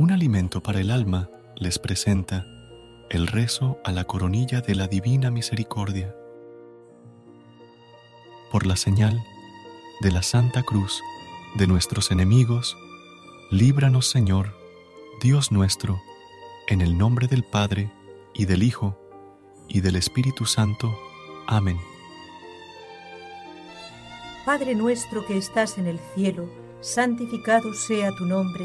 Un alimento para el alma les presenta el rezo a la coronilla de la Divina Misericordia. Por la señal de la Santa Cruz de nuestros enemigos, líbranos Señor, Dios nuestro, en el nombre del Padre, y del Hijo, y del Espíritu Santo. Amén. Padre nuestro que estás en el cielo, santificado sea tu nombre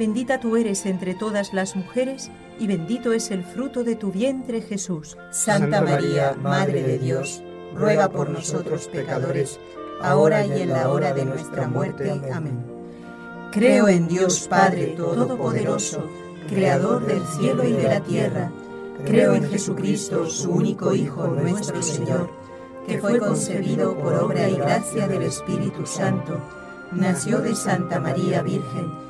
Bendita tú eres entre todas las mujeres, y bendito es el fruto de tu vientre Jesús. Santa María, Madre de Dios, ruega por nosotros pecadores, ahora y en la hora de nuestra muerte. Amén. Creo en Dios Padre Todopoderoso, Creador del cielo y de la tierra. Creo en Jesucristo, su único Hijo, nuestro Señor, que fue concebido por obra y gracia del Espíritu Santo, nació de Santa María Virgen,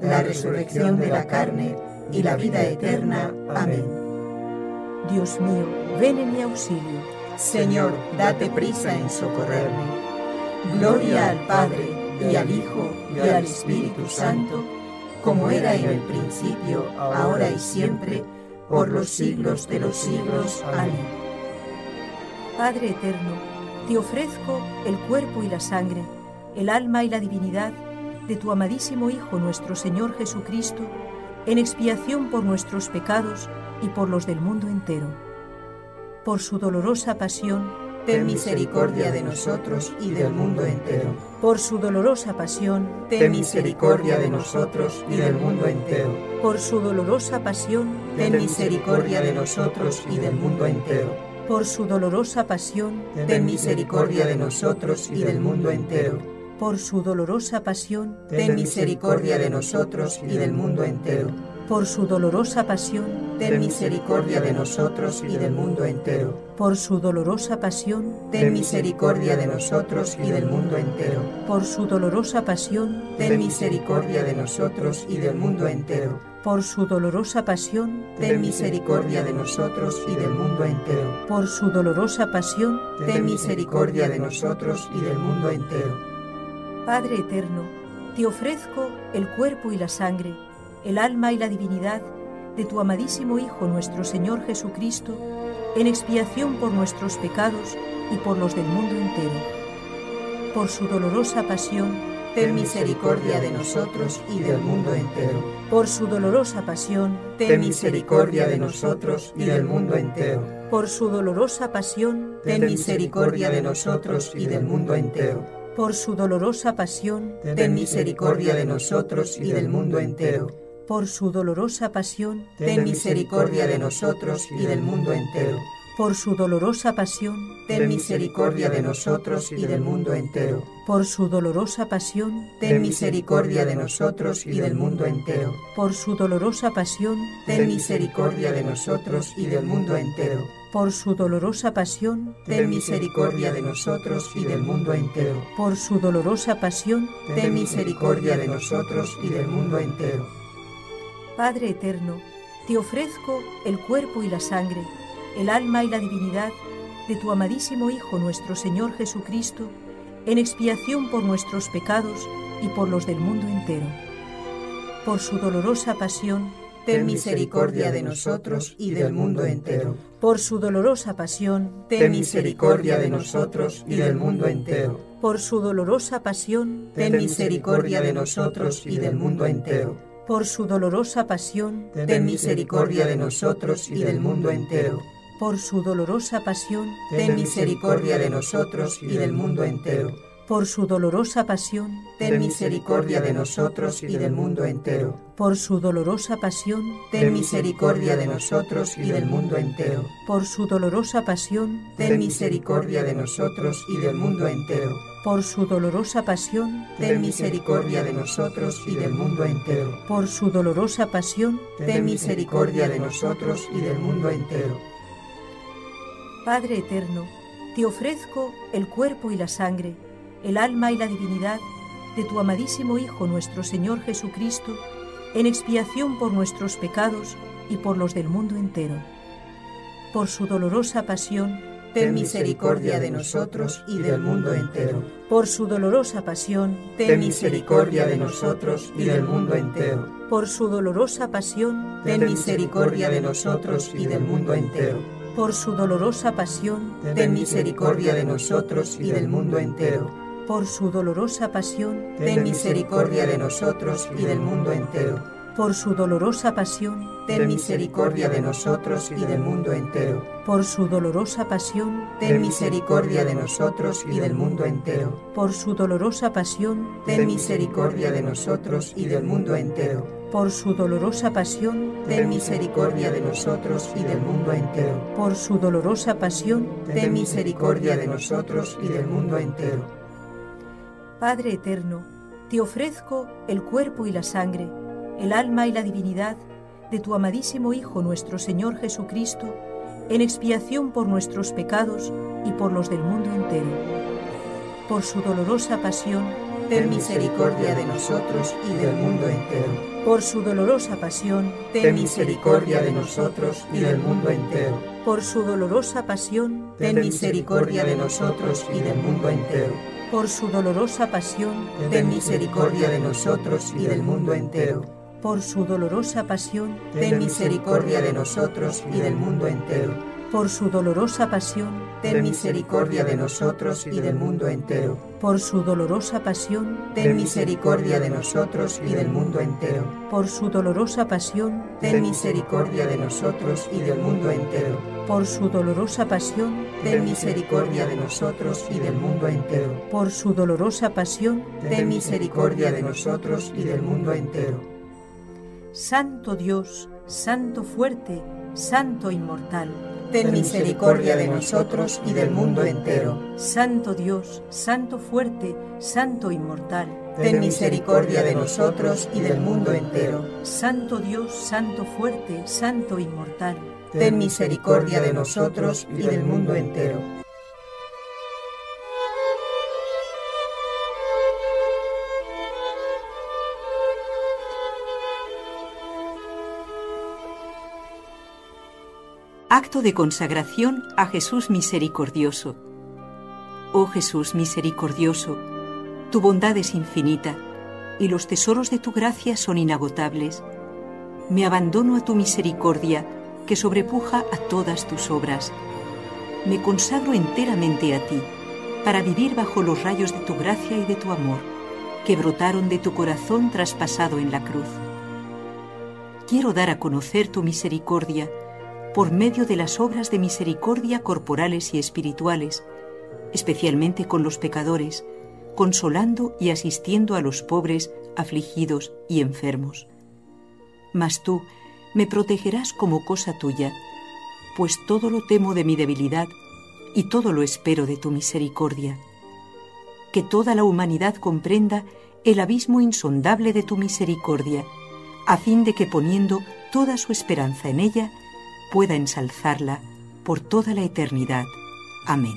la resurrección de la carne y la vida eterna. Amén. Dios mío, ven en mi auxilio. Señor, date prisa en socorrerme. Gloria al Padre, y al Hijo, y al Espíritu Santo, como era en el principio, ahora y siempre, por los siglos de los siglos. Amén. Padre eterno, te ofrezco el cuerpo y la sangre, el alma y la divinidad de tu amadísimo Hijo nuestro Señor Jesucristo, en expiación por nuestros pecados y por los del mundo entero. Por su dolorosa pasión, ten misericordia de nosotros y del mundo entero. Por su dolorosa pasión, ten misericordia de nosotros y del mundo entero. Por su dolorosa pasión, ten misericordia de nosotros y del mundo entero. Por su dolorosa pasión, ten misericordia de nosotros y del mundo entero por su dolorosa pasión, ten misericordia de nosotros y del mundo entero. Por su dolorosa pasión, ten misericordia de nosotros y del mundo entero. Por su dolorosa pasión, ten misericordia de nosotros y del mundo entero. Por su dolorosa pasión, ten misericordia de nosotros y del mundo entero. Por su dolorosa pasión, ten misericordia de nosotros y del mundo entero. Por su dolorosa pasión, ten misericordia de nosotros y del mundo entero Padre eterno, te ofrezco el cuerpo y la sangre, el alma y la divinidad de tu amadísimo Hijo nuestro Señor Jesucristo, en expiación por nuestros pecados y por los del mundo entero. Por su dolorosa pasión, ten misericordia de nosotros y del mundo entero. Por su dolorosa pasión, ten misericordia de nosotros y del mundo entero. Por su dolorosa pasión, ten misericordia de nosotros y del mundo entero por su dolorosa pasión, ten misericordia de nosotros y del mundo entero. por su dolorosa pasión, ten misericordia de nosotros y del mundo entero. Por su dolorosa pasión, ten misericordia de nosotros y del mundo entero. Por su dolorosa pasión, ten misericordia de nosotros y del mundo entero. Por su dolorosa pasión, ten misericordia de nosotros y del mundo entero. Por su dolorosa pasión, ten misericordia de nosotros y del mundo entero. Por su dolorosa pasión, ten misericordia de nosotros y del mundo entero Padre eterno, te ofrezco el cuerpo y la sangre, el alma y la divinidad de tu amadísimo Hijo nuestro Señor Jesucristo, en expiación por nuestros pecados y por los del mundo entero. Por su dolorosa pasión, ten misericordia de nosotros y del mundo entero. Por su dolorosa pasión, ten misericordia de nosotros y del mundo entero. Por su dolorosa pasión, ten misericordia de nosotros y del mundo entero por su dolorosa pasión, ten misericordia de nosotros y del mundo entero. Por su dolorosa pasión, ten misericordia de nosotros y del mundo entero. Por su dolorosa pasión, ten misericordia de nosotros y del mundo entero. Por su dolorosa pasión, ten misericordia de nosotros y del mundo entero. Por su dolorosa pasión, ten misericordia de nosotros y del mundo entero por su dolorosa pasión, ten misericordia de nosotros y del mundo entero. Por su dolorosa pasión, ten misericordia de nosotros y del mundo entero. Padre eterno, te ofrezco el cuerpo y la sangre, el alma y la divinidad de tu amadísimo Hijo nuestro Señor Jesucristo, en expiación por nuestros pecados y por los del mundo entero. Por su dolorosa pasión, ten misericordia de nosotros y del mundo entero. Por su dolorosa pasión, ten misericordia de nosotros y del mundo entero. Por su dolorosa pasión, ten misericordia de nosotros y del mundo entero. Por su dolorosa pasión, ten misericordia de nosotros y del mundo entero. Por su dolorosa pasión, ten misericordia de nosotros y del mundo entero. Por su dolorosa pasión, ten misericordia de nosotros y del mundo entero. Por su dolorosa pasión, ten misericordia de nosotros y del mundo entero. Por su dolorosa pasión, ten misericordia de nosotros y del mundo entero. Por su dolorosa pasión, ten misericordia de nosotros y del mundo entero. Por su dolorosa pasión, ten misericordia de nosotros y del mundo entero. Padre eterno, te ofrezco el cuerpo y la sangre el alma y la divinidad de tu amadísimo Hijo nuestro Señor Jesucristo, en expiación por nuestros pecados y por los del mundo entero. Por su dolorosa pasión, ten misericordia de nosotros y del mundo entero. Por su dolorosa pasión, ten misericordia de nosotros y del mundo entero. Por su dolorosa pasión, ten misericordia de nosotros y del mundo entero. Por su dolorosa pasión, ten misericordia de nosotros y del mundo entero. por su dolorosa pasión, ten misericordia de nosotros y del mundo entero. Por su dolorosa pasión, ten misericordia de nosotros y del mundo entero. Por su dolorosa pasión, ten misericordia de nosotros y del mundo entero. Por su dolorosa pasión, ten misericordia de nosotros y del mundo entero. Por su dolorosa pasión, ten misericordia de nosotros y del mundo entero. Por su dolorosa pasión, ten misericordia de nosotros y del mundo entero. Santo Dios, Santo fuerte, Santo inmortal. Ten misericordia de nosotros y del mundo entero. Santo Dios, Santo fuerte, Santo inmortal. Ten misericordia de nosotros y del mundo entero. Santo Dios, Santo fuerte, Santo inmortal. Ten misericordia de nosotros y del mundo entero. Acto de consagración a Jesús misericordioso. Oh Jesús misericordioso, tu bondad es infinita y los tesoros de tu gracia son inagotables. Me abandono a tu misericordia que sobrepuja a todas tus obras. Me consagro enteramente a ti para vivir bajo los rayos de tu gracia y de tu amor, que brotaron de tu corazón traspasado en la cruz. Quiero dar a conocer tu misericordia por medio de las obras de misericordia corporales y espirituales, especialmente con los pecadores, consolando y asistiendo a los pobres, afligidos y enfermos. mas tú me protegerás como cosa tuya, pues todo lo temo de mi debilidad y todo lo espero de tu misericordia. Que toda la humanidad comprenda el abismo insondable de tu misericordia, a fin de que poniendo toda su esperanza en ella, pueda ensalzarla por toda la eternidad. Amén.